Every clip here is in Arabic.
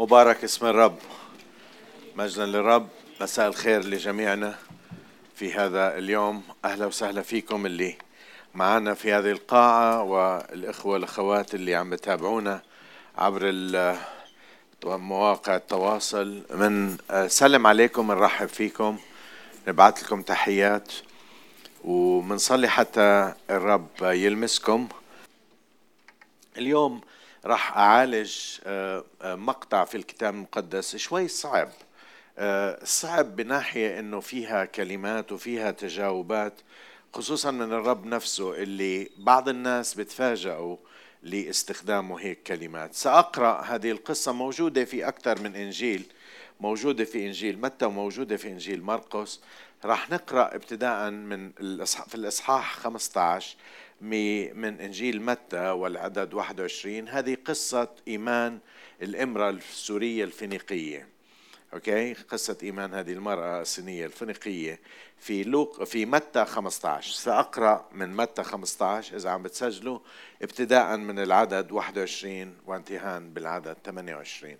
مبارك اسم الرب. مجدا للرب. مساء الخير لجميعنا في هذا اليوم. أهلا وسهلا فيكم اللي معنا في هذه القاعة والإخوة والأخوات اللي عم بتابعونا عبر مواقع التواصل. من سلم عليكم نرحب فيكم. نبعث لكم تحيات. ومنصلي حتى الرب يلمسكم. اليوم راح أعالج آه، آه، مقطع في الكتاب المقدس شوي صعب. آه، صعب بناحية أنه فيها كلمات وفيها تجاوبات خصوصا من الرب نفسه اللي بعض الناس بتفاجئوا لاستخدامه هيك كلمات. سأقرأ هذه القصة موجودة في أكثر من إنجيل موجودة في إنجيل متى وموجودة في إنجيل مرقس. راح نقرأ ابتداء من في الإصحاح 15 من إنجيل متى والعدد 21 هذه قصة إيمان الإمرأة السورية الفينيقية. أوكي؟ قصة إيمان هذه المرأة السنية الفينيقية في لوق في متى 15 سأقرأ من متى 15 إذا عم بتسجلوا ابتداء من العدد 21 وانتهاء بالعدد 28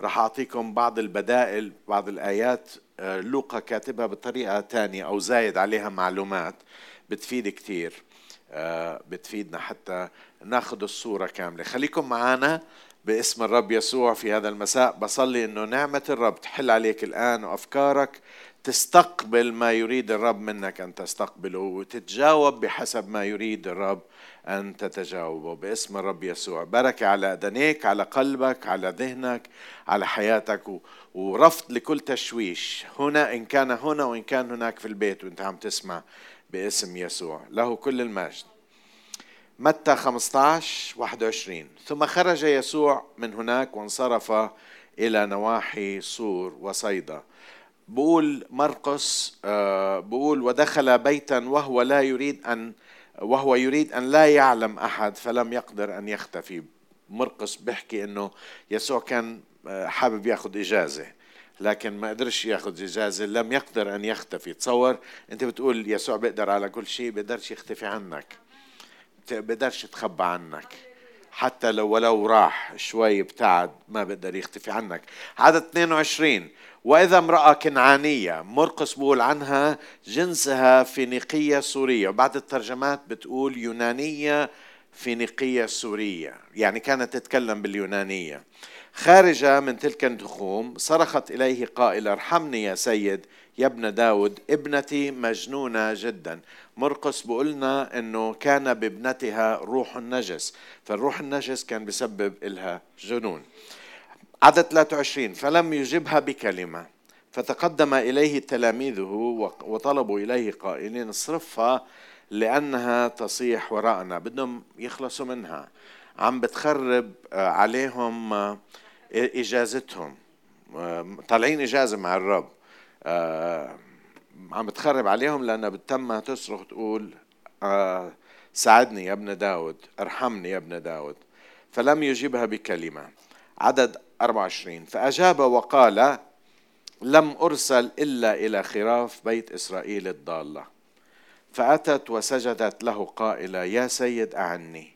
راح أعطيكم بعض البدائل بعض الآيات آه، لوقا كاتبها بطريقة ثانية أو زايد عليها معلومات بتفيد كثير آه، بتفيدنا حتى ناخذ الصورة كاملة. خليكم معنا باسم الرب يسوع في هذا المساء. بصلي إنه نعمة الرب تحل عليك الآن وأفكارك تستقبل ما يريد الرب منك أن تستقبله وتتجاوب بحسب ما يريد الرب أن تتجاوبه. باسم الرب يسوع. بركة على أدنيك على قلبك على ذهنك على حياتك ورفض لكل تشويش. هنا إن كان هنا وإن كان هناك في البيت وأنت عم تسمع. باسم يسوع له كل المجد. متى 15 21 ثم خرج يسوع من هناك وانصرف إلى نواحي صور وصيدا. بقول مرقس آه، بقول ودخل بيتا وهو لا يريد أن وهو يريد أن لا يعلم أحد فلم يقدر أن يختفي. مرقس بيحكي أنه يسوع كان آه، حابب يأخذ إجازة. لكن ما قدرش ياخذ إجازة لم يقدر أن يختفي. تصور أنت بتقول يسوع بيقدر على كل شيء بيقدرش يختفي عنك. بقدرش يتخبى عنك. حتى لو ولو راح شوي ابتعد ما بقدر يختفي عنك. عدد 22 وإذا امرأة كنعانية مرقس بقول عنها جنسها فينيقية سورية. وبعد الترجمات بتقول يونانية فينيقية سورية يعني كانت تتكلم باليونانية. خارجة من تلك النخوم صرخت إليه قائلة أرحمني يا سيد يا ابن داود ابنتي مجنونة جدا. مرقس بقولنا إنه كان بابنتها روح النجس فالروح النجس كان بسبب لها جنون. عدد 23 فلم يجبها بكلمة. فتقدم إليه تلاميذه وطلبوا إليه قائلين اصرفها لأنها تصيح وراءنا بدهم يخلصوا منها. عم بتخرب آه، عليهم آه، إجازتهم. آه، طالعين إجازة مع الرب. عم بتخرب عليهم لأنها بتتم تصرخ تقول ساعدني يا ابن داود ارحمني يا ابن داود. فلم يجبها بكلمة. عدد 24 فأجاب وقال لم أرسل إلا إلى خراف بيت إسرائيل الضالة. فأتت وسجدت له قائلة يا سيد أعني.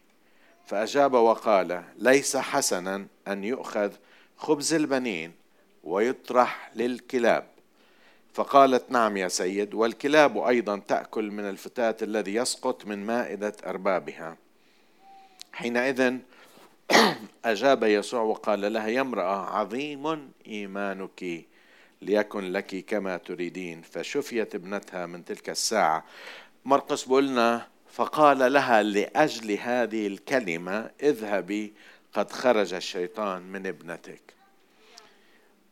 فأجاب وقال ليس حسنا أن يؤخذ خبز البنين ويطرح للكلاب. فقالت نعم يا سيد والكلاب أيضا تأكل من الفتات الذي يسقط من مائدة أربابها. حينئذ أجاب يسوع وقال لها يا امرأة عظيم إيمانك ليكن لك كما تريدين. فشفيت ابنتها من تلك الساعة. مرقس بقولنا فقال لها لأجل هذه الكلمة اذهبي قد خرج الشيطان من ابنتك.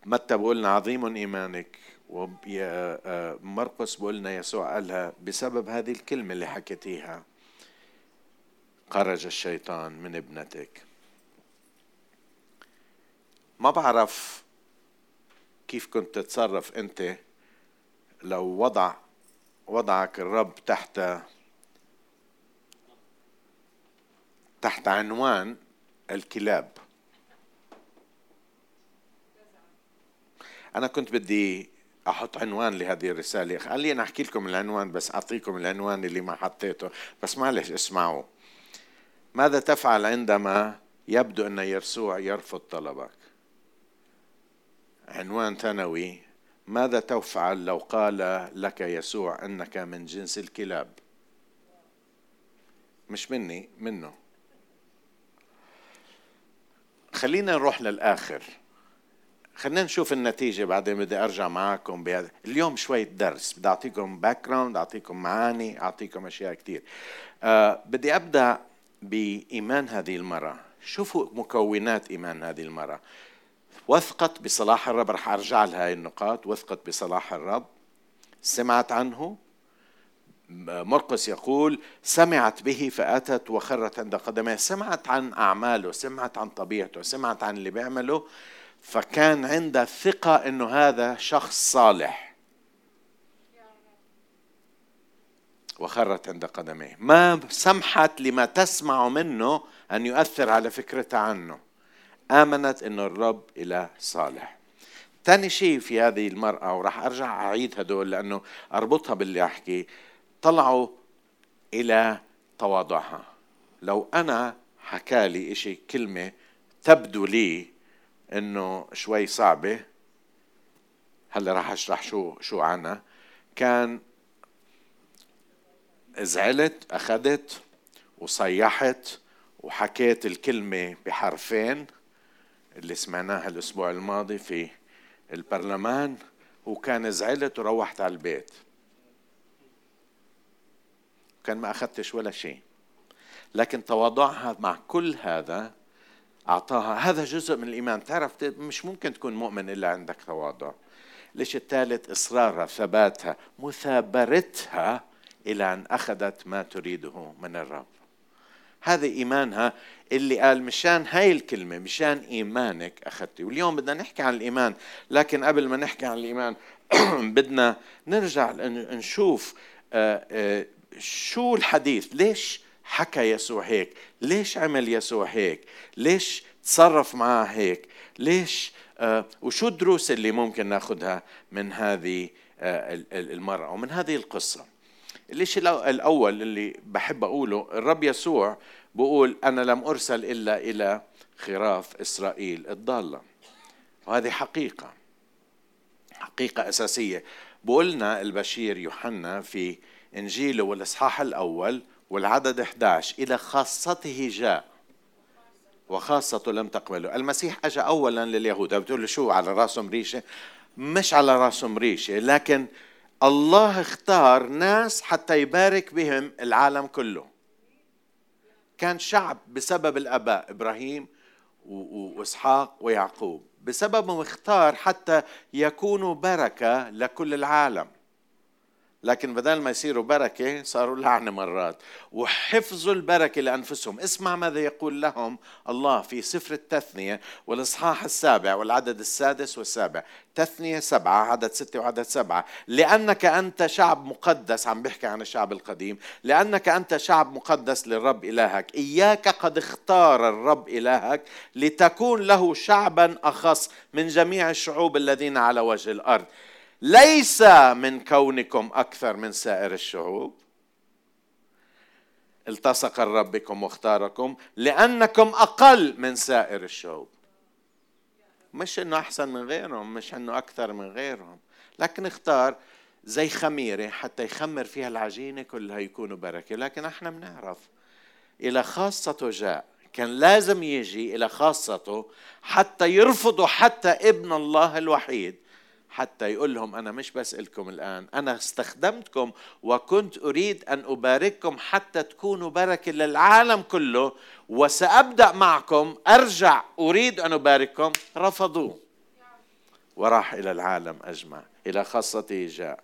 متى بقولنا عظيم إيمانك ومرقس بقولنا يسوع قالها بسبب هذه الكلمة اللي حكيتيها. خرج الشيطان من ابنتك. ما بعرف كيف كنت تتصرف أنت لو وضع وضعك الرب تحت تحت عنوان الكلاب. أنا كنت بدي أحط عنوان لهذه الرسالة. خليني أحكي لكم العنوان بس أعطيكم العنوان اللي ما حطيته. بس معلش اسمعوا. ماذا تفعل عندما يبدو أن يسوع يرفض طلبك؟ عنوان ثانوي ماذا تفعل لو قال لك يسوع أنك من جنس الكلاب؟ مش مني منه. خلينا نروح للآخر. خلينا نشوف النتيجة بعدين بدي أرجع معاكم بهذا. اليوم شوية درس. بدي أعطيكم background أعطيكم معاني أعطيكم أشياء كثير آه بدي أبدأ بإيمان هذه المراه شوفوا مكونات إيمان هذه المراه وثقت بصلاح الرب. رح أرجع لها هاي النقاط. وثقت بصلاح الرب. سمعت عنه؟ مرقس يقول سمعت به فأتت وخرت عند قدميه. سمعت عن أعماله سمعت عن طبيعته سمعت عن اللي بيعمله. فكان عندها ثقة أنه هذا شخص صالح. وخرت عند قدميه. ما سمحت لما تسمع منه أن يؤثر على فكرتها عنه. آمنت أنه الرب إله صالح. ثاني شيء في هذه المرأة وراح أرجع أعيد هدول لأنه أربطها باللي أحكي طلعوا إلى تواضعها. لو أنا حكالي إشي كلمة تبدو لي إنه شوي صعبة هلأ راح أشرح شو شو عنها كان زعلت أخذت وصيحت وحكيت الكلمة بحرفين. اللي سمعناها الأسبوع الماضي في البرلمان وكان زعلت وروحت على البيت. كان ما أخذتش ولا شيء. لكن تواضعها مع كل هذا أعطاها. هذا جزء من الإيمان. تعرف مش ممكن تكون مؤمن إلا عندك تواضع. ليش الثالث؟ إصرارها ثباتها مثابرتها إلى أن أخذت ما تريده من الرب. هذا إيمانها اللي قال مشان هاي الكلمة مشان إيمانك أخذتي. واليوم بدنا نحكي عن الإيمان لكن قبل ما نحكي عن الإيمان بدنا نرجع نشوف آه، آه، شو الحديث؟ ليش حكى يسوع هيك؟ ليش عمل يسوع هيك؟ ليش تصرف معاه هيك؟ ليش آه وشو الدروس اللي ممكن ناخذها من هذه المرأة؟ ومن هذه القصة. الشيء الأول اللي بحب أقوله الرب يسوع بقول أنا لم أرسل إلا إلى خراف إسرائيل الضالة. وهذه حقيقة حقيقة أساسية. بقولنا البشير يوحنا في إنجيله والإصحاح الأول والعدد 11 إلى خاصته جاء وخاصته لم تقبله. المسيح أجا أولا لليهود. بتقول شو على راسهم ريشة مش على راسهم ريشة لكن الله اختار ناس حتى يبارك بهم العالم كله. كان شعب بسبب الأباء إبراهيم وإسحاق ويعقوب. بسببهم اختار حتى يكونوا بركة لكل العالم. لكن بدل ما يصيروا بركة صاروا لعنة مرات. وحفظوا البركة لأنفسهم. اسمع ماذا يقول لهم الله في سفر التثنية والإصحاح السابع والعدد السادس والسابع. تثنية سبعة عدد ستة وعدد سبعة. لأنك أنت شعب مقدس عم بيحكي عن الشعب القديم. لأنك أنت شعب مقدس للرب إلهك. إياك قد اختار الرب إلهك لتكون له شعبا أخص من جميع الشعوب الذين على وجه الأرض. ليس من كونكم أكثر من سائر الشعوب. التصق الرب بكم واختاركم لأنكم أقل من سائر الشعوب. مش إنه أحسن من غيرهم مش إنه أكثر من غيرهم لكن اختار زي خميرة حتى يخمر فيها العجينة كلها يكونوا بركة لكن إحنا بنعرف إلى خاصته جاء. كان لازم يجي إلى خاصته حتى يرفضوا حتى ابن الله الوحيد. حتى يقول لهم أنا مش بسألكم الآن أنا استخدمتكم وكنت أريد أن أبارككم حتى تكونوا بركة للعالم كله وسأبدأ معكم أرجع أريد أن أبارككم رفضوه. وراح إلى العالم أجمع إلى خاصته جاء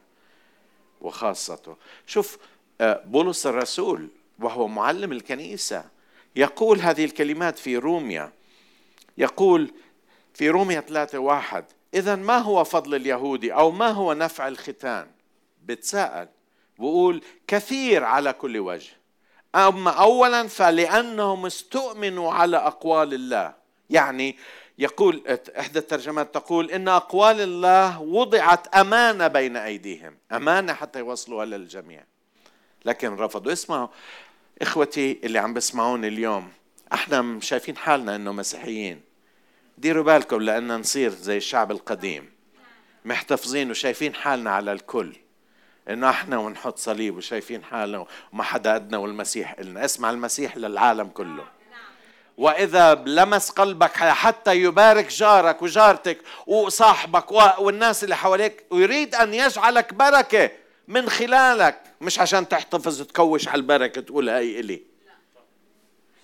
وخاصته. شوف آه، بولس الرسول وهو معلم الكنيسة يقول هذه الكلمات في روميا. يقول في روميا ثلاثة واحد إذا ما هو فضل اليهودي أو ما هو نفع الختان؟ بتساءل. بقول كثير على كل وجه. أما أولا فلأنهم استؤمنوا على أقوال الله. يعني يقول إحدى الترجمات تقول إن أقوال الله وضعت أمانة بين أيديهم. أمانة حتى يوصلوها للجميع. لكن رفضوا. اسمعوا إخوتي اللي عم بسمعوني اليوم. إحنا شايفين حالنا إنه مسيحيين. ديروا بالكم لأن نصير زي الشعب القديم. محتفظين وشايفين حالنا على الكل. إنه إحنا ونحط صليب وشايفين حالنا وما حدا أدنى والمسيح لنا اسمع المسيح للعالم كله. وإذا لمس قلبك حتى يبارك جارك وجارتك وصاحبك والناس اللي حواليك ويريد أن يجعلك بركة من خلالك. مش عشان تحتفظ وتكوش على البركة تقول هاي إلي.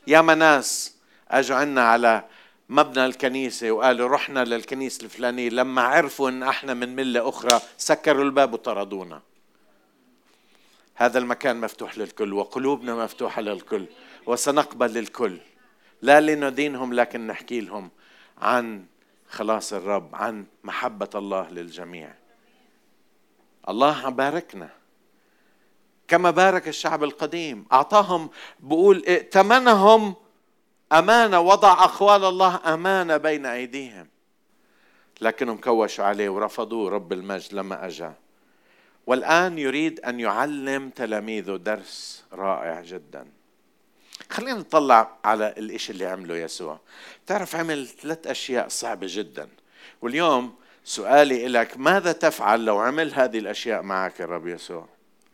يا ناس اجوا عنا على مبنى الكنيسة وقالوا رحنا للكنيسة الفلانية لما عرفوا إن إحنا من ملة أخرى سكروا الباب وطردونا. هذا المكان مفتوح للكل وقلوبنا مفتوحة للكل وسنقبل الكل. لا لندينهم لكن نحكي لهم عن خلاص الرب عن محبة الله للجميع. الله باركنا. كما بارك الشعب القديم. أعطاهم بقول ائتمنهم أمانة وضع أقوال الله أمانة بين أيديهم. لكنهم كوشوا عليه ورفضوه رب المجد لما أجا والآن يريد أن يعلم تلاميذه درس رائع جدا. خلينا نطلع على الإشي اللي عمله يسوع. تعرف عمل ثلاث أشياء صعبة جدا. واليوم سؤالي لك ماذا تفعل لو عمل هذه الأشياء معك الرب يسوع؟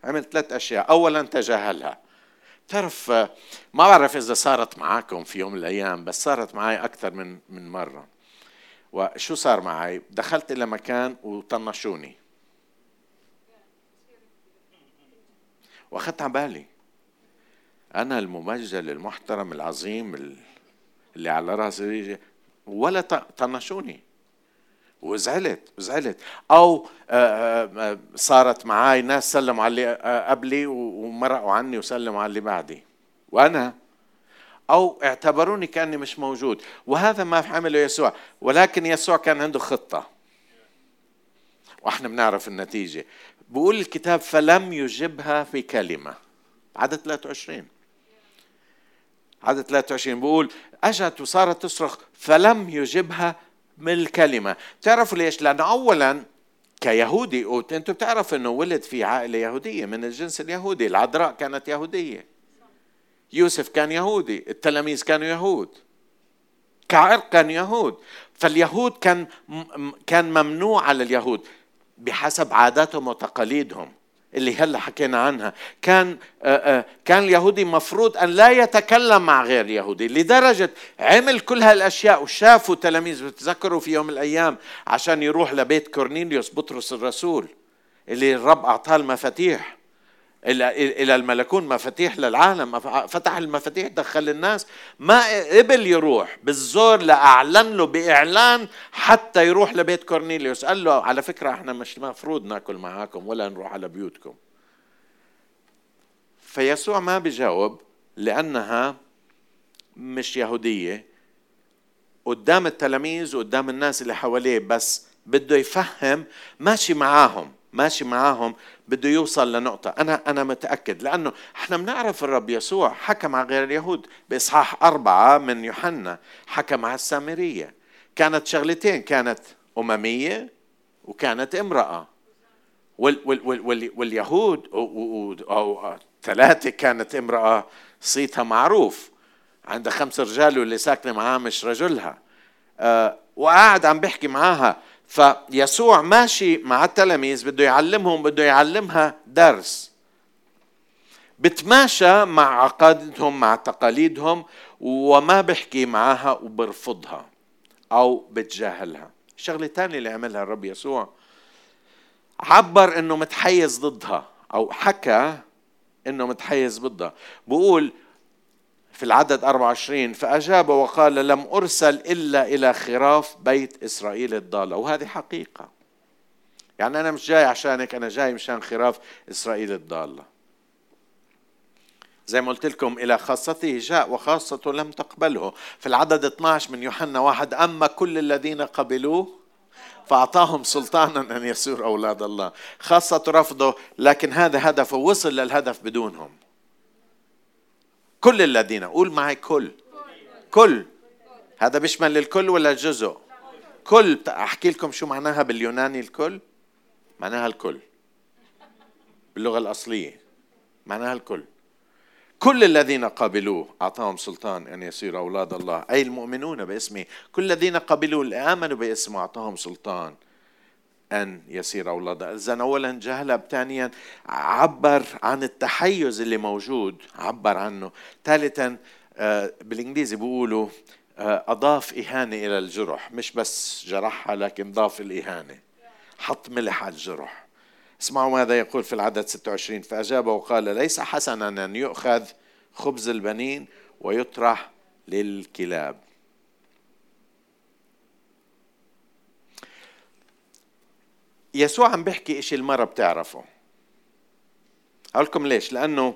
عمل ثلاث أشياء. أولا تجاهلها. تعرف ما بعرف إذا صارت معاكم في يوم من الأيام بس صارت معي أكثر من من مرة. وشو صار معي دخلت إلى مكان وطنشوني. وأخذت على بالي. أنا الممجل المحترم العظيم اللي على راسي ولا طنشوني. وزعلت وزعلت. أو آه، آه، صارت معي ناس سلموا على اللي آه، قبلي ومرقوا عني وسلموا على اللي بعدي. وأنا؟ أو اعتبروني كأني مش موجود. وهذا ما عمله يسوع. ولكن يسوع كان عنده خطة. وإحنا بنعرف النتيجة. بقول الكتاب فلم يجبها في كلمة. عدد 23 عدد 23 بقول اجت وصارت تصرخ فلم يجبها من الكلمة. تعرفوا ليش؟ لأن أولا كيهودي وأنتم بتعرفوا إنه ولد في عائلة يهودية من الجنس اليهودي العذراء كانت يهودية. يوسف كان يهودي التلاميذ كانوا يهود. كعرق كان يهود. فاليهود كان كان ممنوع على اليهود بحسب عاداتهم وتقاليدهم. اللي هلا حكينا عنها. كان آه، آه، كان اليهودي مفروض أن لا يتكلم مع غير يهودي لدرجة عمل كل هالأشياء وشافوا تلاميذ بتذكروا في يوم من الأيام عشان يروح لبيت كورنيليوس بطرس الرسول اللي الرب أعطاه المفاتيح. إلى الملكوت مفاتيح للعالم. فتح المفاتيح دخل الناس. ما قبل يروح بالزور لاعلن له بإعلان حتى يروح لبيت كورنيليوس. قال له على فكرة إحنا مش مفروض ناكل معاكم ولا نروح على بيوتكم. فيسوع ما بيجاوب لأنها مش يهودية. قدام التلاميذ وقدام الناس اللي حواليه بس بده يفهم ماشي معاهم. ماشي معاهم بده يوصل لنقطة. أنا أنا متأكد لأنه إحنا بنعرف الرب يسوع حكى مع غير اليهود بإصحاح أربعة من يوحنا حكى مع السامرية. كانت شغلتين كانت أممية وكانت امرأة. وال وال وال واليهود أو ثلاثة كانت امرأة صيتها معروف. عندها خمس رجال واللي ساكنة معاها مش رجلها. أه وقاعد عم بيحكي معاها. فيسوع ماشي مع التلاميذ بده يعلمهم بده يعلمها درس. بتماشى مع عقائدهم مع تقاليدهم وما بحكي معها وبرفضها أو بتجاهلها. الشغله الثانية اللي عملها الرب يسوع. عبر إنه متحيز ضدها أو حكى إنه متحيز ضدها. بقول في العدد 24 فأجاب وقال لم أرسل إلا إلى خراف بيت إسرائيل الضالة. وهذه حقيقة. يعني أنا مش جاي عشانك أنا جاي مشان خراف إسرائيل الضالة. زي ما قلت لكم إلى خاصته جاء وخاصته لم تقبله. في العدد 12 من يوحنا واحد أما كل الذين قبلوه فأعطاهم سلطانا أن يسور أولاد الله. خاصة رفضه لكن هذا هدفه وصل للهدف بدونهم. كل الذين قول معي كل. كل. هذا بيشمل الكل ولا الجزء؟ كل. أحكي لكم شو معناها باليوناني الكل؟ معناها الكل. باللغة الأصلية. معناها الكل. كل الذين قبلوه أعطاهم سلطان أن يصيروا أولاد الله. أي المؤمنون باسمه كل الذين قبلوه آمنوا باسمه أعطاهم سلطان. أن يصير أولاد. إذا أولا جهلب ثانيا عبر عن التحيز اللي موجود عبر عنه. ثالثا آه، بالإنجليزي بيقولوا آه، أضاف إهانة إلى الجرح. مش بس جرحها لكن ضاف الإهانة. حط ملح على الجرح. اسمعوا ماذا يقول في العدد 26 فأجاب وقال ليس حسنا أن يؤخذ خبز البنين ويطرح للكلاب. يسوع عم بيحكي إشي المرة بتعرفه. أقول لكم ليش. لأنه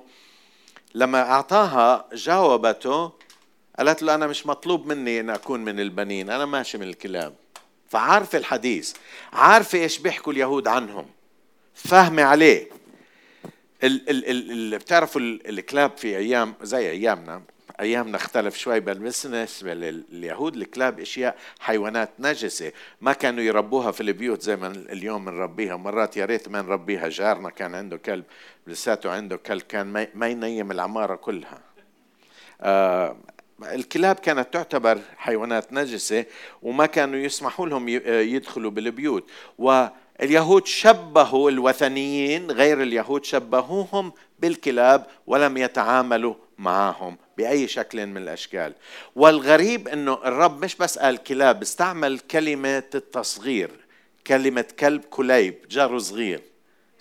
لما أعطاها جاوبته قالت له أنا مش مطلوب مني أن أكون من البنين أنا ماشي من الكلاب. فعارفة الحديث. عارفة إيش بيحكوا اليهود عنهم. فاهمة عليه. ال ال ال بتعرفوا الكلاب في أيام زي أيامنا؟ أيامنا اختلف شوي بالنسبة لليهود الكلاب أشياء حيوانات نجسة. ما كانوا يربوها في البيوت زي ما اليوم بنربيها مرات يا ريت ما نربيها. جارنا كان عنده كلب لساته عنده كلب كان ما ينيم العمارة كلها. آه الكلاب كانت تعتبر حيوانات نجسة وما كانوا يسمحوا لهم يدخلوا بالبيوت. واليهود شبهوا الوثنيين غير اليهود شبهوهم بالكلاب ولم يتعاملوا معهم بأي شكل من الأشكال. والغريب أنه الرب مش بس قال كلاب استعمل كلمة التصغير كلمة كلب كليب جار صغير.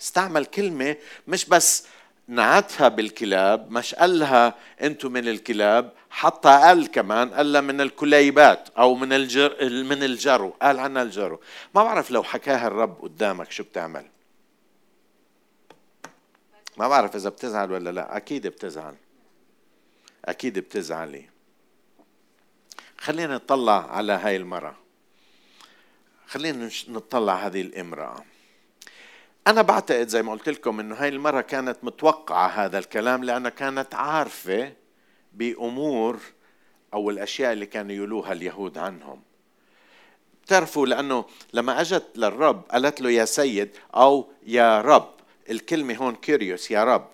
استعمل كلمة مش بس نعتها بالكلاب مش قالها أنتم من الكلاب حتى قال كمان قال من الكليبات أو من الجر من الجرو قال عنها الجرو. ما بعرف لو حكاها الرب قدامك شو بتعمل. ما بعرف إذا بتزعل ولا لا أكيد بتزعل. أكيد بتزعلي خلينا نطلع على هاي المرأة. خلينا نطلع هذه الامرأة. أنا بعتقد زي ما قلت لكم إنه هاي المرأة كانت متوقعة هذا الكلام لأنها كانت عارفة بأمور أو الأشياء اللي كانوا يقولوها اليهود عنهم. بتعرفوا لأنه لما أجت للرب قالت له يا سيد أو يا رب. الكلمة هون كيريوس يا رب.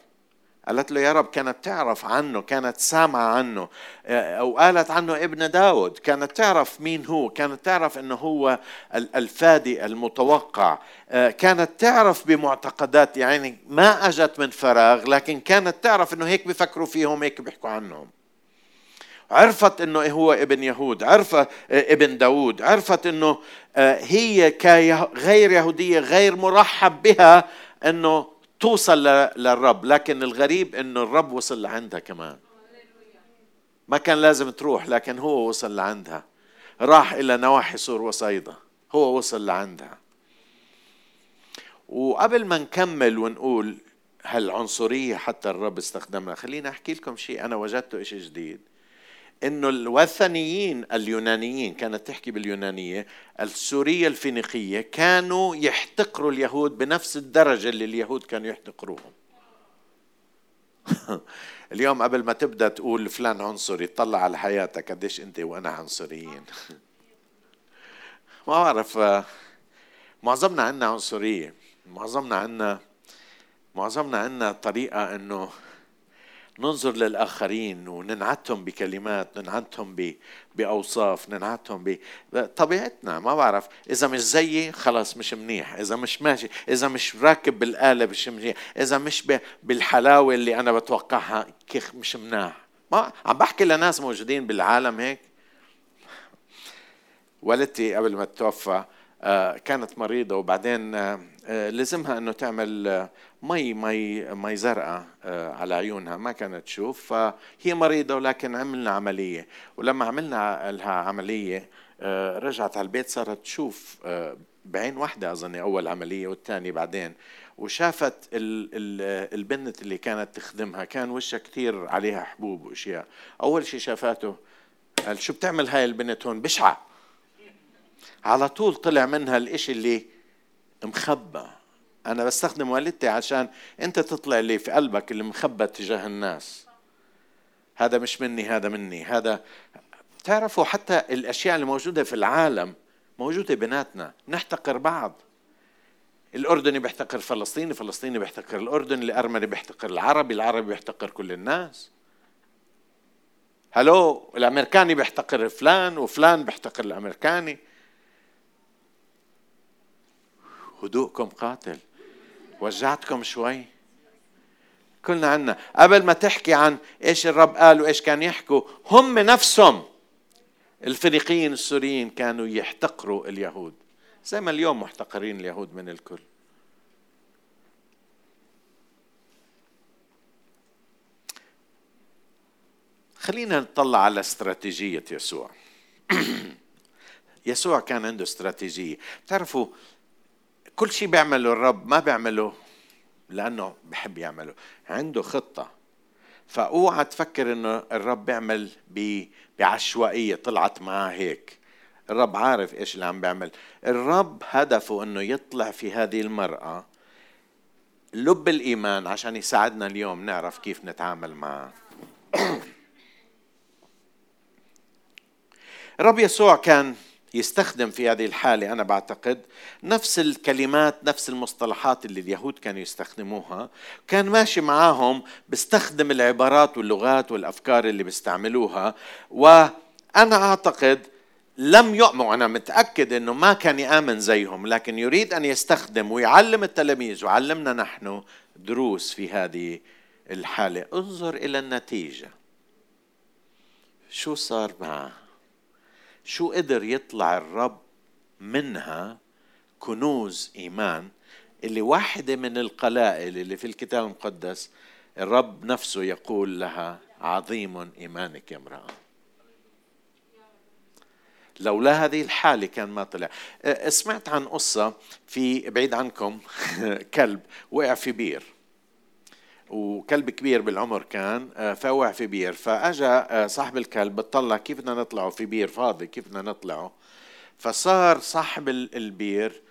قالت له يا رب كانت تعرف عنه كانت سامعة عنه. آه، أو قالت عنه ابن داود كانت تعرف مين هو كانت تعرف أنه هو الفادي المتوقع. آه، كانت تعرف بمعتقدات يعني ما أجت من فراغ لكن كانت تعرف أنه هيك بيفكروا فيهم هيك بيحكوا عنهم. عرفت إنه هو ابن يهود عرفت آه، ابن داود عرفت إنه هي كغير يهودية غير مرحب بها إنه توصل للرب لكن الغريب إنه الرب وصل لعندها كمان. ما كان لازم تروح لكن هو وصل لعندها. راح إلى نواحي سور وصيدا هو وصل لعندها. وقبل ما نكمل ونقول هالعنصرية حتى الرب استخدمها خليني أحكي لكم شيء أنا وجدته إشي جديد. إنه الوثنيين اليونانيين كانت تحكي باليونانية السورية الفينيقية كانوا يحتقروا اليهود بنفس الدرجة اللي اليهود كانوا يحتقروهم. اليوم قبل ما تبدأ تقول فلان عنصري طلع على حياتك قديش أنت وأنا عنصريين؟ ما بعرف معظمنا عندنا عنصرية معظمنا عندنا معظمنا عندنا طريقة إنه ننظر للآخرين وننعتهم بكلمات ننعتهم بأوصاف ننعتهم بطبيعتنا ما بعرف. إذا مش زيي خلاص مش منيح. إذا مش ماشي إذا مش راكب بالآلة مش منيح. إذا مش بالحلاوة اللي أنا بتوقعها مش مناح. ما عم بحكي لناس موجودين بالعالم هيك. والدتي قبل ما تتوفى كانت مريضة وبعدين آه، آه، لزمها إنه تعمل مي مي مي زرقاء على عيونها ما كانت تشوف فهي مريضة ولكن عملنا عملية. ولما عملنا لها عملية رجعت على البيت صارت تشوف بعين واحدة أظن أول عملية والثانية بعدين. وشافت البنت اللي كانت تخدمها كان وشها كثير عليها حبوب وأشياء. أول شيء شافته قال شو بتعمل هاي البنت هون؟ بشعة. على طول طلع منها الإشي اللي مخبى. أنا بستخدم والدتي عشان أنت تطلع اللي في قلبك اللي مخبى تجاه الناس. هذا مش مني هذا مني هذا تعرفوا حتى الأشياء اللي موجودة في العالم موجودة بيناتنا نحتقر بعض. الأردني بيحتقر فلسطيني فلسطيني بيحتقر الأردني الأرمني بيحتقر العربي العربي بيحتقر كل الناس. هلو الأمريكاني بيحتقر فلان وفلان بيحتقر الأمريكاني. هدوءكم قاتل. وجعتكم شوي. كلنا عنا قبل ما تحكي عن إيش الرب قال وإيش كان يحكوا هم نفسهم. الفريقيين السوريين كانوا يحتقروا اليهود. زي ما اليوم محتقرين اليهود من الكل. خلينا نطلع على استراتيجية يسوع. يسوع كان عنده استراتيجية. بتعرفوا كل شيء بيعمله الرب ما بيعمله لأنه بحب يعمله. عنده خطة. فأوعى تفكر إنه الرب بيعمل بعشوائية طلعت معاه هيك. الرب عارف إيش اللي عم بيعمل. الرب هدفه إنه يطلع في هذه المرأة لب الإيمان عشان يساعدنا اليوم نعرف كيف نتعامل معه. الرب يسوع كان يستخدم في هذه الحالة أنا بعتقد نفس الكلمات نفس المصطلحات اللي اليهود كانوا يستخدموها كان ماشي معاهم بيستخدم العبارات واللغات والأفكار اللي بيستعملوها وأنا أعتقد لم يؤمن أنا متأكد أنه ما كان يآمن زيهم لكن يريد أن يستخدم ويعلم التلاميذ وعلمنا نحن دروس في هذه الحالة. انظر إلى النتيجة. شو صار معه؟ شو قدر يطلع الرب منها كنوز إيمان؟ اللي واحدة من القلائل اللي في الكتاب المقدس الرب نفسه يقول لها عظيم إيمانك يا امرأة. لولا هذه الحالة كان ما طلع. سمعت عن قصة في بعيد عنكم كلب وقع في بير. وكلب كبير بالعمر كان آه، فوقع في بير. فأجا آه، صاحب الكلب بتطلع كيف بدنا نطلعه؟ في بير فاضي كيف بدنا نطلعه؟ فصار صاحب البير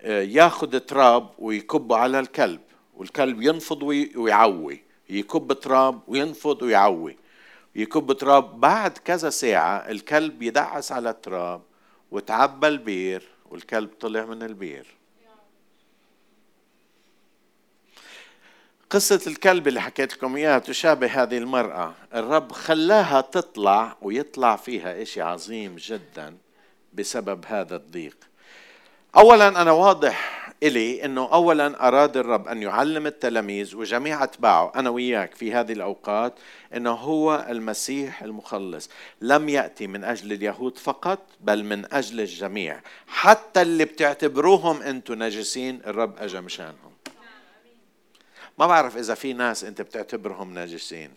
آه، ياخذ تراب ويكبه على الكلب والكلب ينفض ويعوي. يكب تراب وينفض ويعوي. يكب تراب. بعد كذا ساعة الكلب يدعس على التراب وتعبى البير والكلب طلع من البير. قصة الكلب اللي حكيت لكم إياها تشابه هذه المرأة. الرب خلاها تطلع ويطلع فيها إشي عظيم جدا بسبب هذا الضيق. أولا أنا واضح إلي أنه أولا أراد الرب أن يعلم التلاميذ وجميع أتباعه أنا وياك في هذه الأوقات أنه هو المسيح المخلص. لم يأتي من أجل اليهود فقط بل من أجل الجميع. حتى اللي بتعتبروهم أنتم نجسين الرب أجا مشانهم ما بعرف إذا في ناس أنت بتعتبرهم ناجسين.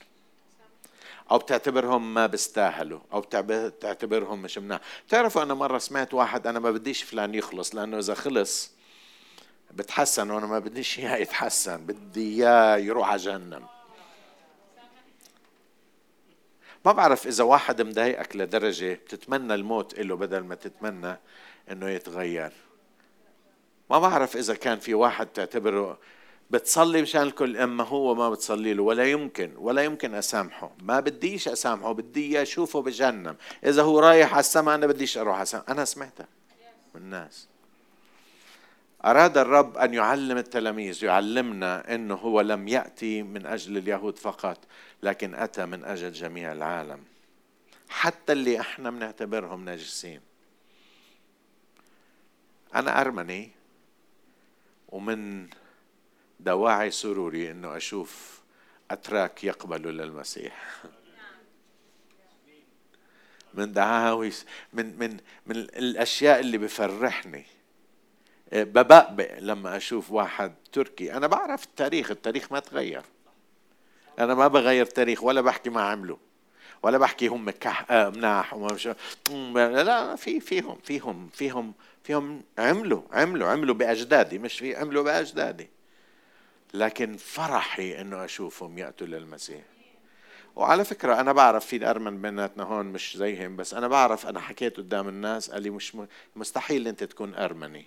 أو بتعتبرهم ما بيستاهلوا. أو بتعتبرهم مش مناح. بتعرفوا أنا مرة سمعت واحد أنا ما بديش فلان يخلص لأنه إذا خلص بتحسن وأنا ما بديش إياه يتحسن. بدي إياه يروح على جهنم. ما بعرف إذا واحد مضايقك لدرجة بتتمنى الموت له بدل ما تتمنى إنه يتغير. ما بعرف إذا كان في واحد تعتبره بتصلي مشان الكل أما هو ما بتصلي له ولا يمكن ولا يمكن أسامحه. ما بديش أسامحه بدي اشوفه بجهنم. إذا هو رايح على السماء أنا بديش أروح على السماء. أنا سمعتها من الناس. أراد الرب أن يعلم التلاميذ يعلمنا أنه هو لم يأتي من أجل اليهود فقط لكن أتى من أجل جميع العالم. حتى اللي إحنا بنعتبرهم نجسين أنا أرمني ومن دواعي سروري إنه أشوف أتراك يقبلوا للمسيح. من دعاوي من من من الأشياء اللي بفرحني. ببقبق لما أشوف واحد تركي. أنا بعرف التاريخ التاريخ ما تغير. أنا ما بغير تاريخ ولا بحكي ما عملوا ولا بحكي هم كح آه مناح وما مش لا في فيهم فيهم فيهم فيهم عملوا عملوا عملوا بأجدادي مش في عملوا بأجدادي. لكن فرحي إنه أشوفهم ياتوا للمسيح وعلى فكرة أنا بعرف في الأرمن بيناتنا هون مش زيهم بس أنا بعرف أنا حكيت قدام الناس قال لي مش مستحيل أنت تكون أرمني.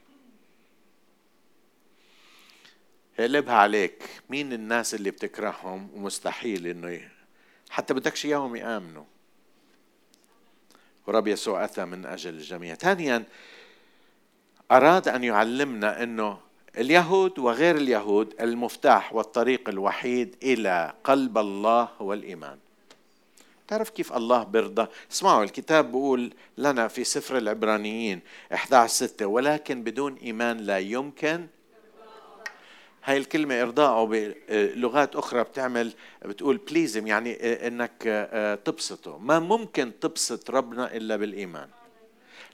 قلبها عليك. مين الناس اللي بتكرههم؟ ومستحيل إنه حتى بدكش إياهم يآمنوا. ورب يسوع أتى من أجل الجميع. ثانيا أراد أن يعلمنا أنه اليهود وغير اليهود المفتاح والطريق الوحيد إلى قلب الله هو الايمان تعرف كيف الله برضى اسمعوا الكتاب بيقول لنا في سفر العبرانيين 11 6 ولكن بدون إيمان لا يمكن. هاي الكلمة إرضاءه بلغات أخرى بتعمل بتقول بليزم يعني إنك آه، تبسطه. ما ممكن تبسط ربنا إلا بالإيمان.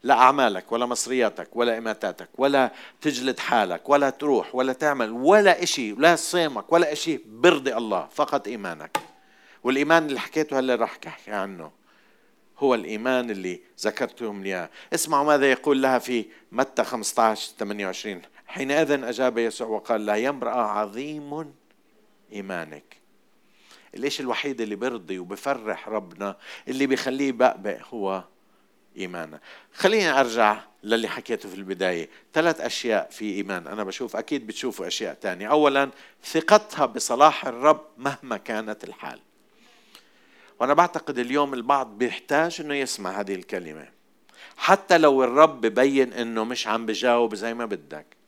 لا أعمالك ولا مصرياتك ولا إماتاتك ولا تجلد حالك ولا تروح ولا تعمل ولا إشي لا صيامك ولا إشي برضي الله فقط إيمانك. والإيمان اللي حكيته هلا راح أحكي عنه. هو الإيمان اللي ذكرتهم إياه. اسمعوا ماذا يقول لها في متى 15 28 حينئذ أجاب يسوع وقال لها يا امرأة عظيم إيمانك. الإشي الوحيد اللي برضي وبفرح ربنا اللي بيخليه بقبق هو إيمانه خليني أرجع للي حكيته في البداية. ثلاث أشياء في إيمان. أنا بشوف أكيد بتشوفوا أشياء تانية. أولا ثقتها بصلاح الرب مهما كانت الحال. وأنا بعتقد اليوم البعض بيحتاج أنه يسمع هذه الكلمة. حتى لو الرب ببين أنه مش عم بجاوب زي ما بدك.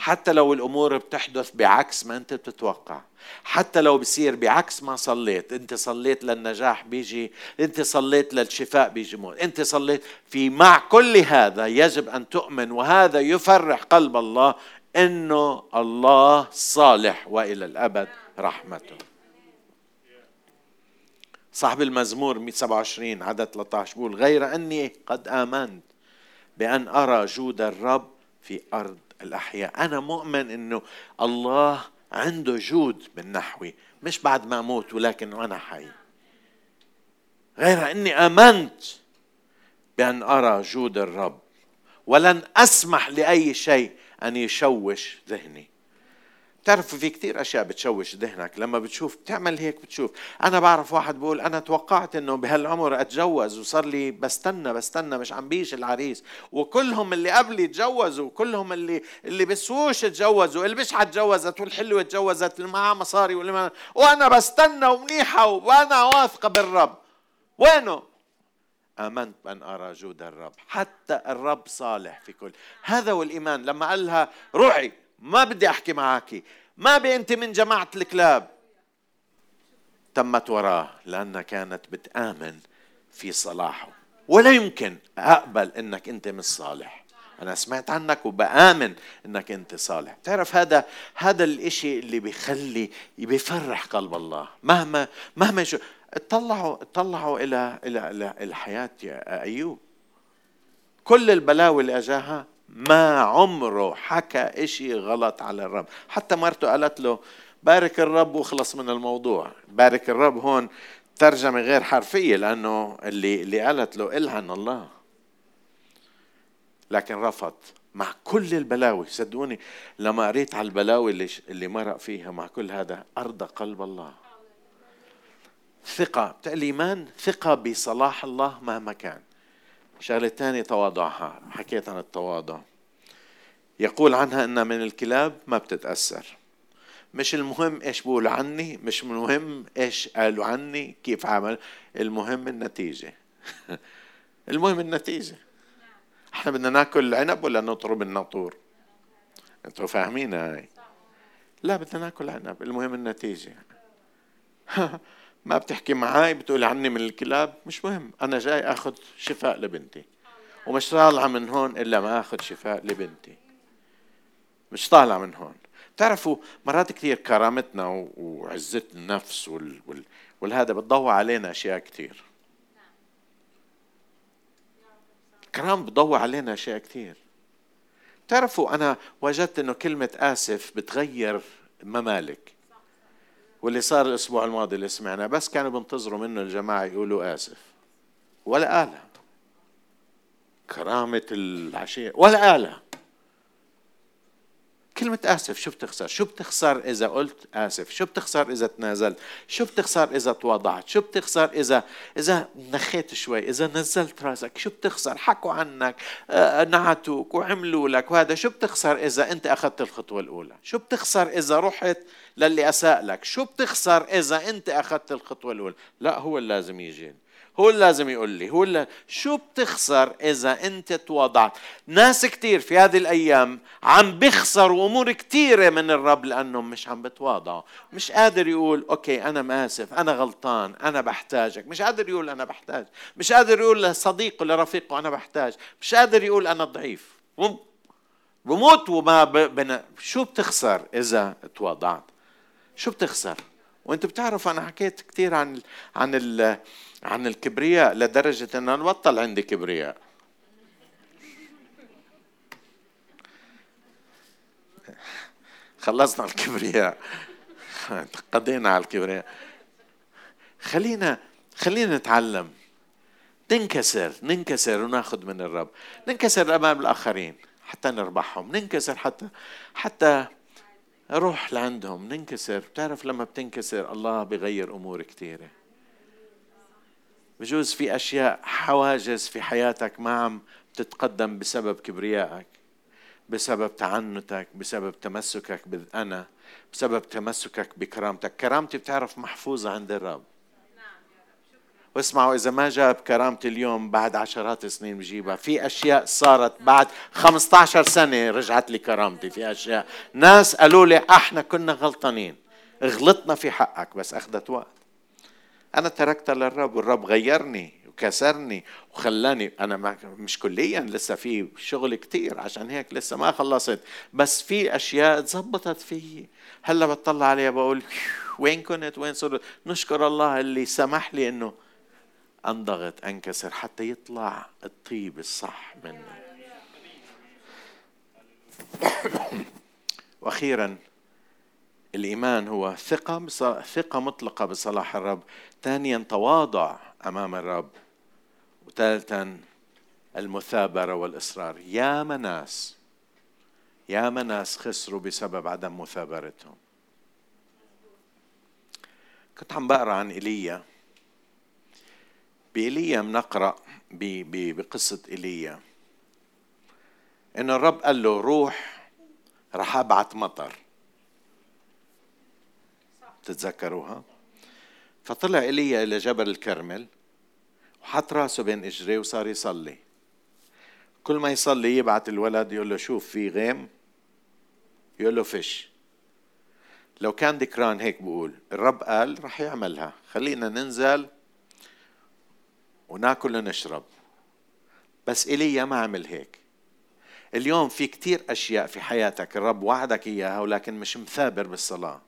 حتى لو الأمور بتحدث بعكس ما أنت بتتوقع حتى لو بصير بعكس ما صليت أنت صليت للنجاح بيجي أنت صليت للشفاء بيجي موت أنت صليت في مع كل هذا يجب أن تؤمن وهذا يفرح قلب الله إنه الله صالح وإلى الأبد رحمته. صاحب المزمور 127 عدد 13 بيقول غير أني قد آمنت بأن أرى جود الرب في أرض الأحياء. أنا مؤمن إنه الله عنده جود من نحوي مش بعد ما أموت ولكن وأنا حي. غير إني آمنت بأن أرى جود الرب ولن أسمح لأي شيء أن يشوش ذهني. بتعرفوا في كتير أشياء بتشوش ذهنك لما بتشوف بتعمل هيك بتشوف. أنا بعرف واحد بقول أنا توقعت إنه بهالعمر أتجوز وصار لي بستنى بستنى مش عم بيجي العريس. وكلهم اللي قبلي تجوزوا وكلهم اللي اللي بسوش تجوزوا اللي مش تجوزت والحلوة تجوزت اللي معها مصاري واللي ما وأنا بستنى ومنيحة وأنا واثقة بالرب. وينه؟ آمنت بأن أرى جود الرب حتى الرب صالح في كل. هذا هو الإيمان. لما قال لها روحي ما بدي أحكي معك ما بي أنت من جماعة الكلاب. تمت وراه لانها كانت بتآمن في صلاحه. ولا يمكن أقبل إنك أنت مش صالح. أنا سمعت عنك وبآمن إنك أنت صالح. تعرف هذا هذا الإشي اللي بيخلي بيفرح قلب الله. مهما مهما شو اطلعوا اطلعوا إلى إلى إلى الحياة يا أيوب. كل البلاوي اللي أجاها ما عمره حكى إشي غلط على الرب. حتى مرته قالت له بارك الرب وخلص من الموضوع. بارك الرب هون ترجمة غير حرفية لأنه اللي اللي قالت له إلعن الله. لكن رفض. مع كل البلاوي صدقوني لما قريت على البلاوي اللي اللي مرق فيها مع كل هذا أرضى قلب الله. ثقة. الإيمان ثقة بصلاح الله مهما كان. شغلة تانية تواضعها. حكيت عن التواضع. يقول عنها إنها من الكلاب ما بتتأثر. مش المهم إيش بقول عني مش المهم إيش قالوا عني كيف عمل. المهم النتيجة. المهم النتيجة. إحنا بدنا ناكل عنب ولا نطرب الناطور؟ أنتوا فاهمين هاي؟ لا بدنا ناكل عنب. المهم النتيجة. ما بتحكي معي بتقول عني من الكلاب مش مهم. أنا جاي آخذ شفاء لبنتي. ومش طالعة من هون إلا ما آخذ شفاء لبنتي. مش طالعة من هون. تعرفوا مرات كثير كرامتنا وعزة النفس وال... وال... والهذا بتضوى علينا أشياء كثير الكرام بتضوى علينا أشياء كثير تعرفوا أنا وجدت إنه كلمة آسف بتغير ممالك. واللي صار الأسبوع الماضي اللي سمعناه بس كانوا بينتظروا منه الجماعة يقولوا آسف. ولا قالها كرامة العشية. ولا قالها كلمة آسف شو بتخسر؟ شو بتخسر إذا قلت آسف؟ شو بتخسر إذا تنازلت؟ شو بتخسر إذا تواضعت؟ شو بتخسر إذا إذا نخيت شوي؟ إذا نزلت رأسك؟ شو بتخسر؟ حكوا عنك آه، نعتوك وعملوا لك وهذا شو بتخسر إذا أنت أخذت الخطوة الأولى؟ شو بتخسر إذا رحت للي أساء لك؟ شو بتخسر إذا أنت أخذت الخطوة الأولى؟ لا هو اللي لازم يجي هو اللي لازم يقول لي هو اللي شو بتخسر إذا أنت تواضعت؟ ناس كتير في هذه الأيام عم بيخسروا أمور كتيرة من الرب لأنهم مش عم بتواضعوا. مش قادر يقول أوكي أنا مآسف أنا غلطان أنا بحتاجك. مش قادر يقول أنا بحتاج. مش قادر يقول لصديقه لرفيقه أنا بحتاج. مش قادر يقول أنا ضعيف. بموت وما بنا شو بتخسر إذا تواضعت؟ شو بتخسر؟ وأنت بتعرف أنا حكيت كثير عن عن عن الكبرياء لدرجة إن أنا بطل عندي كبرياء. خلصنا الكبرياء. قضينا على الكبرياء. خلينا خلينا نتعلم. ننكسر ننكسر وناخذ من الرب. ننكسر أمام الآخرين حتى نربحهم. ننكسر حتى حتى روح لعندهم. ننكسر. بتعرف لما بتنكسر الله بغير أمور كثيره بجوز في أشياء حواجز في حياتك ما عم تتقدم بسبب كبريائك بسبب تعنتك بسبب تمسكك بالأنا بسبب تمسكك بكرامتك. كرامتي بتعرف محفوظة عند الرب. واسمعوا إذا ما جاب كرامتي اليوم بعد عشرات السنين بجيبها في أشياء صارت بعد 15 سنة رجعت لي كرامتي. في أشياء ناس قالوا لي إحنا كنا غلطانين غلطنا في حقك بس أخذت وقت. أنا تركتها للرب والرب غيرني وكسرني وخلاني. أنا مش كليا لسه في شغل كتير عشان هيك لسه ما خلصت. بس في أشياء تزبطت فيي هلأ بطلع عليها بقول وين كنت؟ وين صرت؟ نشكر الله اللي سمح لي إنه أنضغط أنكسر حتى يطلع الطيب الصح مني. وأخيرا الإيمان هو ثقة ثقة مطلقة بصلاح الرب ثانيا تواضع أمام الرب وثالثا المثابرة والإصرار. يا مناس يا مناس خسروا بسبب عدم مثابرتهم. كنت عم بقرأ عن ايليا بإيليا بنقرأ بقصة إيليا إن الرب قال له روح رح أبعت مطر. تتذكروها؟ فطلع إيليا إلى جبل الكرمل وحط راسه بين إجريه وصار يصلي. كل ما يصلي يبعت الولد يقول له شوف في غيم؟ يقول له فش. لو كان ذكران هيك بقول الرب قال رح يعملها. خلينا ننزل وناكل ونشرب. بس ايليا ما عمل هيك. اليوم في كتير أشياء في حياتك الرب وعدك إياها ولكن مش مثابر بالصلاة.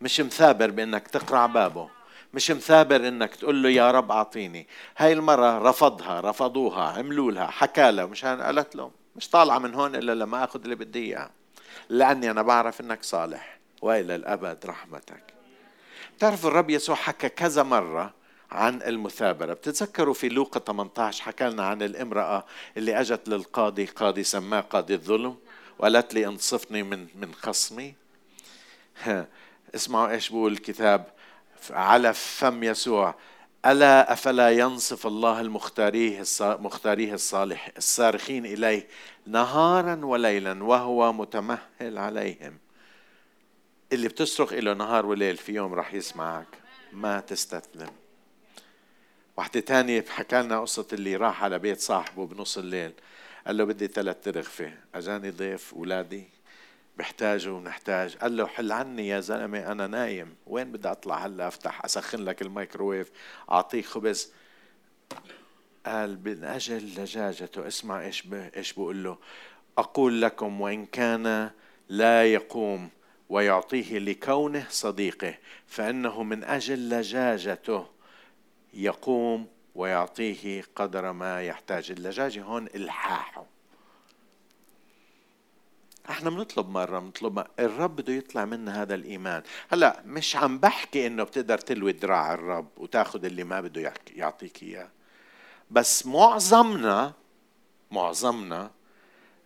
مش مثابر بأنك تقرع بابه. مش مثابر إنك تقول له يا رب أعطيني. هاي المرة رفضها رفضوها عملوا لها حكى له مش قالت له مش طالعة من هون إلا لما آخذ اللي بدي إياه. لأني أنا بعرف إنك صالح. وإلى الأبد رحمتك. تعرف الرب يسوع حكى كذا مرة عن المثابرة. بتتذكروا في لوقا 18 حكى لنا عن الامرأة اللي أجت للقاضي قاضي سماه قاضي الظلم؟ وقالت لي انصفني من من خصمي. اسمعوا إيش بقول الكتاب على فم يسوع. ألا أفلا ينصف الله المختاريه مختاريه الصالح الصارخين إليه نهارا وليلا وهو متمهل عليهم. اللي بتصرخ له نهار وليل في يوم راح يسمعك ما تستسلم. واحدة تانية حكى لنا قصة اللي راح على بيت صاحبه بنص الليل قال له بدي ثلاث ترغفة أجاني ضيف أولادي بحتاجوا ونحتاج قال له حل عني يا زلمة أنا نايم. وين بدي أطلع هلأ؟ أفتح أسخن لك الميكروويف أعطيك خبز. قال من أجل لجاجته اسمع إيش إيش بقول له. أقول لكم وإن كان لا يقوم ويعطيه لكونه صديقه فإنه من أجل لجاجته يقوم ويعطيه قدر ما يحتاج. اللجاجة هون إلحاحه. إحنا بنطلب مرة بنطلب الرب بده يطلع منا هذا الإيمان. هلا مش عم بحكي إنه بتقدر تلوي دراع الرب وتاخذ اللي ما بده يعطيك إياه. بس معظمنا معظمنا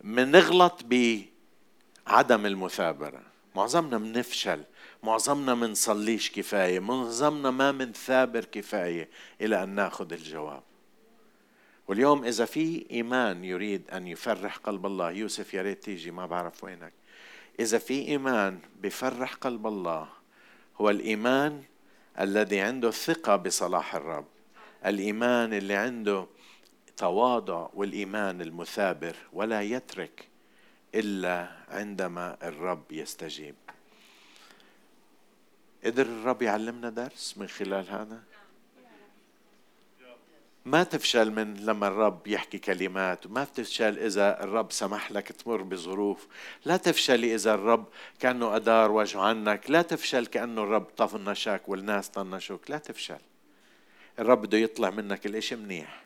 منغلط بعدم المثابرة. معظمنا منفشل. معظمنا منصليش كفاية. معظمنا ما منثابر كفاية إلى أن ناخذ الجواب. واليوم إذا في إيمان يريد أن يفرح قلب الله يوسف يا ريت تيجي ما بعرف وينك. إذا في إيمان بفرح قلب الله هو الإيمان الذي عنده ثقة بصلاح الرب. الإيمان اللي عنده تواضع والإيمان المثابر ولا يترك إلا عندما الرب يستجيب. قدر الرب يعلمنا درس من خلال هذا؟ ما تفشل من لما الرب يحكي كلمات وما تفشل إذا الرب سمح لك تمر بظروف. لا تفشلي إذا الرب كأنه أدار وجهه عنك. لا تفشل كأنه الرب طنشك والناس طنشوك. لا تفشل. الرب بده يطلع منك الإشي منيح.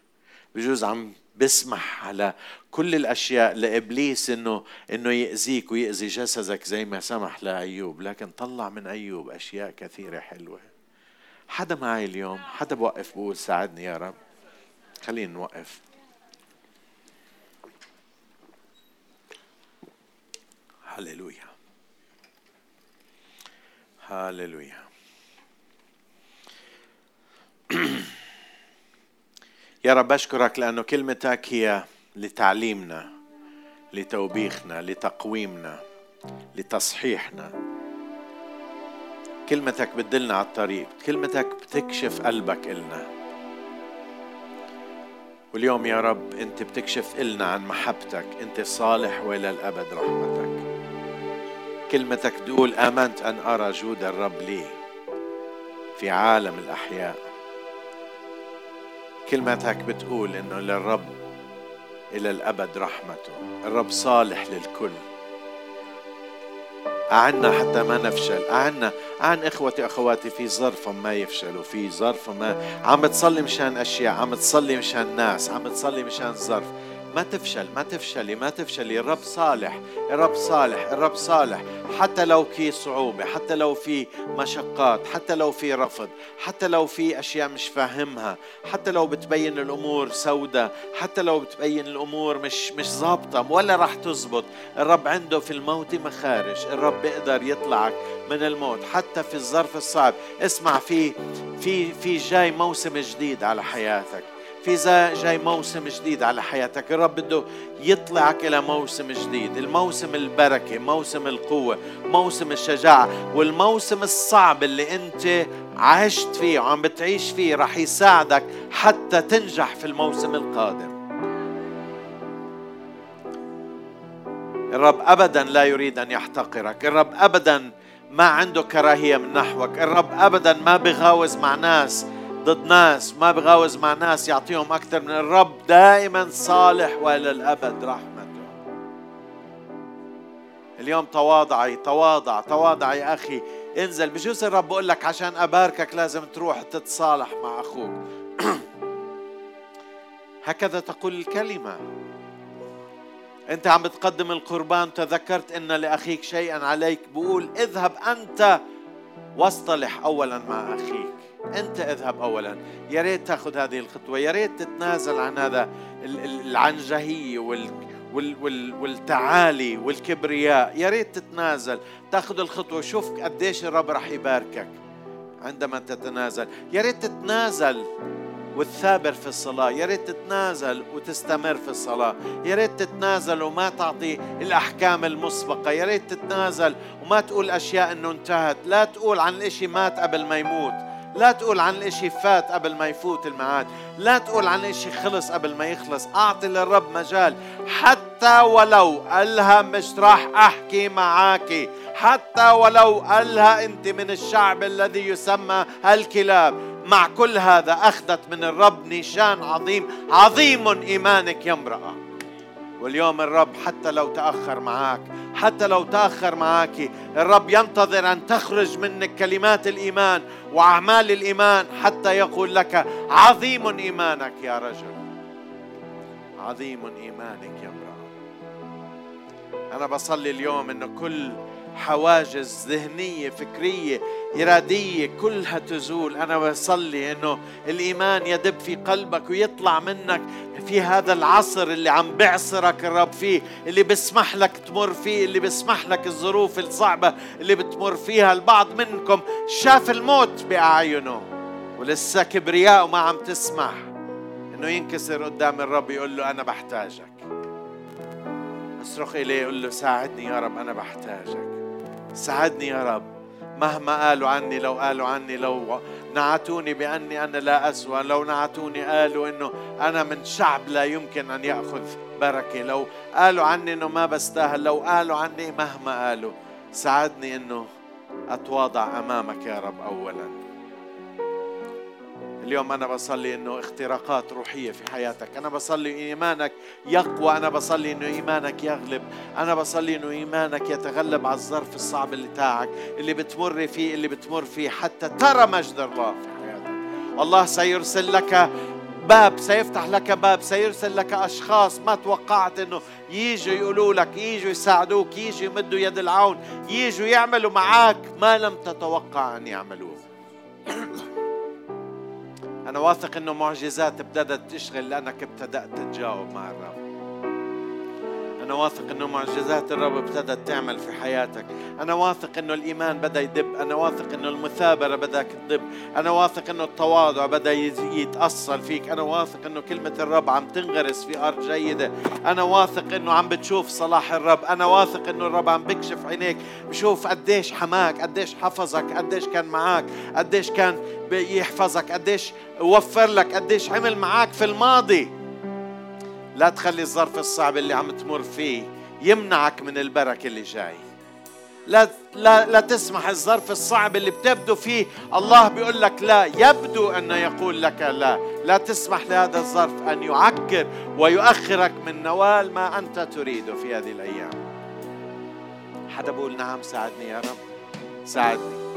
بجوز عم بسمح على كل الأشياء لإبليس إنه إنه يأذيك ويأذي جسدك زي ما سمح لأيوب. لكن طلع من أيوب أشياء كثيرة حلوة. حدا معي اليوم؟ حدا بوقف بقول ساعدني يا رب. خلينا نوقف. هللويا. هللويا. يا رب أشكرك لأنه كلمتك هي لتعليمنا لتوبيخنا لتقويمنا لتصحيحنا. كلمتك بتدلنا على الطريق كلمتك بتكشف قلبك إلنا. واليوم يا رب أنت بتكشف إلنا عن محبتك أنت صالح وإلى الأبد رحمتك. كلمتك تقول آمنت أن أرى جود الرب لي في عالم الأحياء. كلمتك بتقول إنه للرب إلى الأبد رحمته الرب صالح للكل. أعنا حتى ما نفشل. أعنا أعن إخوتي أخواتي في ظرف ما يفشلوا في ظرف ما. عم تصلي مشان أشياء عم تصلي مشان ناس عم تصلي مشان ظرف. ما تفشل ما تفشلي ما تفشلي. الرب صالح الرب صالح الرب صالح. حتى لو في صعوبة حتى لو في مشقات حتى لو في رفض حتى لو في أشياء مش فاهمها حتى لو بتبين الأمور سوداء حتى لو بتبين الأمور مش مش ظابطة ولا راح تزبط. الرب عنده في الموت مخارج. الرب بيقدر يطلعك من الموت حتى في الظرف الصعب. اسمع في في في جاي موسم جديد على حياتك. في جاي موسم جديد على حياتك. الرب بده يطلعك إلى موسم جديد. الموسم البركة موسم القوة موسم الشجاعة والموسم الصعب اللي أنت عشت فيه وعم بتعيش فيه رح يساعدك حتى تنجح في الموسم القادم. الرب ابدا لا يريد أن يحتقرك. الرب ابدا ما عنده كراهية من نحوك. الرب ابدا ما بغاوز مع ناس ضد ناس ما بغاوز مع ناس يعطيهم أكثر من الرب دائما صالح وإلى الأبد رحمته. اليوم تواضعي تواضع تواضع يا أخي انزل. بجوز الرب بقول لك عشان أباركك لازم تروح تتصالح مع أخوك. هكذا تقول الكلمة. أنت عم بتقدم القربان تذكرت أن لأخيك شيئا عليك بقول اذهب أنت واصطلح أولا مع أخيك. أنت اذهب أولا. يا ريت تأخذ هذه الخطوة. يا ريت تتنازل عن هذا العنجهية وال والتعالي والكبرياء. يا ريت تتنازل. تأخذ الخطوة. شوف قديش الرب رح يباركك عندما تتنازل. يا ريت تتنازل وتثابر في الصلاة. يا ريت تتنازل وتستمر في الصلاة. يا ريت تتنازل وما تعطي الأحكام المسبقة. يا ريت تتنازل وما تقول أشياء أنه انتهت. لا تقول عن الإشي مات قبل ما يموت. لا تقول عن الاشي فات قبل ما يفوت الميعاد لا تقول عن الاشي خلص قبل ما يخلص أعطي للرب مجال. حتى ولو قالها مش راح أحكي معاكي حتى ولو قالها أنت من الشعب الذي يسمى الكلاب مع كل هذا أخذت من الرب نشان عظيم عظيم إيمانك يا امرأة. واليوم الرب حتى لو تأخر معاك حتى لو تأخر معك الرب ينتظر أن تخرج منك كلمات الإيمان وأعمال الإيمان حتى يقول لك عظيم إيمانك يا رجل. عظيم إيمانك يا امرأة. أنا بصلي اليوم إنه كل حواجز ذهنية فكرية إرادية كلها تزول. أنا بصلي أنه الإيمان يدب في قلبك ويطلع منك في هذا العصر اللي عم بعصرك الرب فيه اللي بسمح لك تمر فيه اللي بسمح لك الظروف الصعبة اللي بتمر فيها البعض منكم. شاف الموت بأعينه ولسه كبرياء وما عم تسمح إنه ينكسر قدام الرب يقول له أنا بحتاجك. أصرخ إليه يقول له ساعدني يا رب أنا بحتاجك. ساعدني يا رب. مهما قالوا عني لو قالوا عني لو نعتوني بأني أنا لا أسوى لو نعتوني قالوا أنه أنا من شعب لا يمكن أن يأخذ بركة لو قالوا عني أنه ما بستاهل لو قالوا عني مهما قالوا ساعدني أنه أتواضع أمامك يا رب أولاً. اليوم أنا بصلي إنه اختراقات روحية في حياتك. أنا بصلي إيمانك يقوى. أنا بصلي إنه إيمانك يغلب. أنا بصلي إنه إيمانك يتغلب على الظرف الصعب اللي تاعك اللي بتمر فيه اللي بتمر فيه. حتى ترى مجد الله في حياتك. الله سيرسل لك باب سيفتح لك باب سيرسل لك أشخاص ما توقعت أنه يجوا يقولوا لك يجوا يساعدوك يجوا يمدوا يد العون يجوا يعملوا معك ما لم تتوقع أن يعملوه. أنا واثق إنه معجزات ابتدت تشغل لأنك ابتدأت تتجاوب مع الرب. أنا واثق إنه معجزات الرب ابتدت تعمل في حياتك. أنا واثق إنه الإيمان بدأ يدب. أنا واثق إنه المثابرة بدأت تدب. أنا واثق إنه التواضع بدأ يتأصل فيك. أنا واثق إنه كلمة الرب عم تنغرس في أرض جيدة. أنا واثق إنه عم بتشوف صلاح الرب. أنا واثق إنه الرب عم بكشف عينيك. بشوف قديش حماك قديش حفظك قديش كان معك قديش كان يحفظك قديش وفر لك قديش عمل معك في الماضي. لا تخلي الظرف الصعب اللي عم تمر فيه يمنعك من البركة اللي جاي. لا لا لا تسمح الظرف الصعب اللي بتبدو فيه. الله بيقول لك لا يبدو انه يقول لك لا. لا تسمح لهذا الظرف أن يعكر ويؤخرك من نوال ما أنت تريده في هذه الأيام. حدا بقول نعم ساعدني يا رب. ساعدني.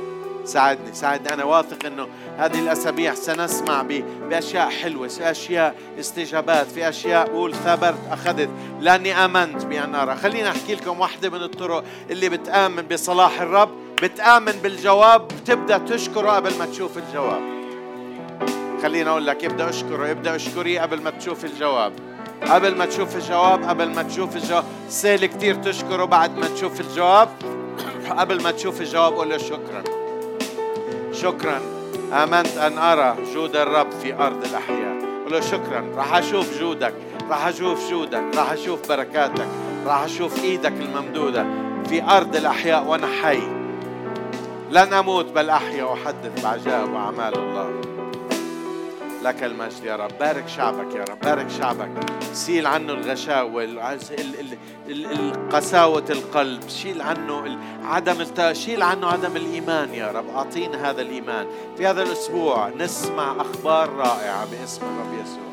ساعدني ساعدني. أنا واثق أنه هذه الأسابيع سنسمع بأشياء حلوة في أشياء استجابات في أشياء بقول ثبرت أخذت. لأني آمنت بأن أرى. خليني أحكي لكم واحدة من الطرق اللي بتآمن بصلاح الرب بتآمن بالجواب بتبدأ تشكره قبل ما تشوف الجواب. خليني أقول لك ابدأ أشكره ابدأ أشكريه قبل ما تشوف الجواب. قبل ما تشوف الجواب قبل ما تشوف الجواب. سهل كتير تشكره بعد ما تشوف الجواب. قبل ما تشوف الجواب قول له شكرا. شكرا. آمنت أن أرى جود الرب في أرض الأحياء. قل له شكرا. راح أشوف جودك. راح أشوف جودك. راح أشوف بركاتك. راح أشوف إيدك الممدودة في أرض الأحياء. وأنا حي. لن أموت بل أحيا. وأحدث بعجائب وأعمال الله. لك المجد يا رب. بارك شعبك يا رب. بارك شعبك. سيل عنه الغشاوة قساوة القلب. شيل عنه عدم شيل عنه عدم الإيمان يا رب. أعطينا هذا الإيمان. في هذا الأسبوع نسمع أخبار رائعة باسم الرب يسوع.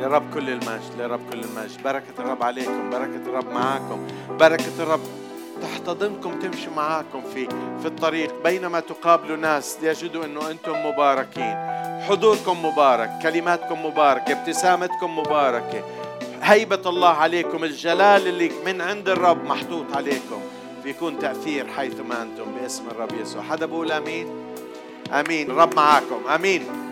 لرب كل المجد لرب كل المجد. بركة الرب عليكم بركة الرب معاكم بركة الرب تحتضنكم تمشي معاكم في في الطريق بينما تقابلوا ناس يجدوا إنه أنتم مباركين. حضوركم مبارك كلماتكم مباركة ابتسامتكم مباركة. هيبة الله عليكم الجلال اللي من عند الرب محطوط عليكم. بيكون تأثير حيثما أنتم باسم الرب يسوع. حدا بقول أمين؟ أمين. رب معاكم. أمين.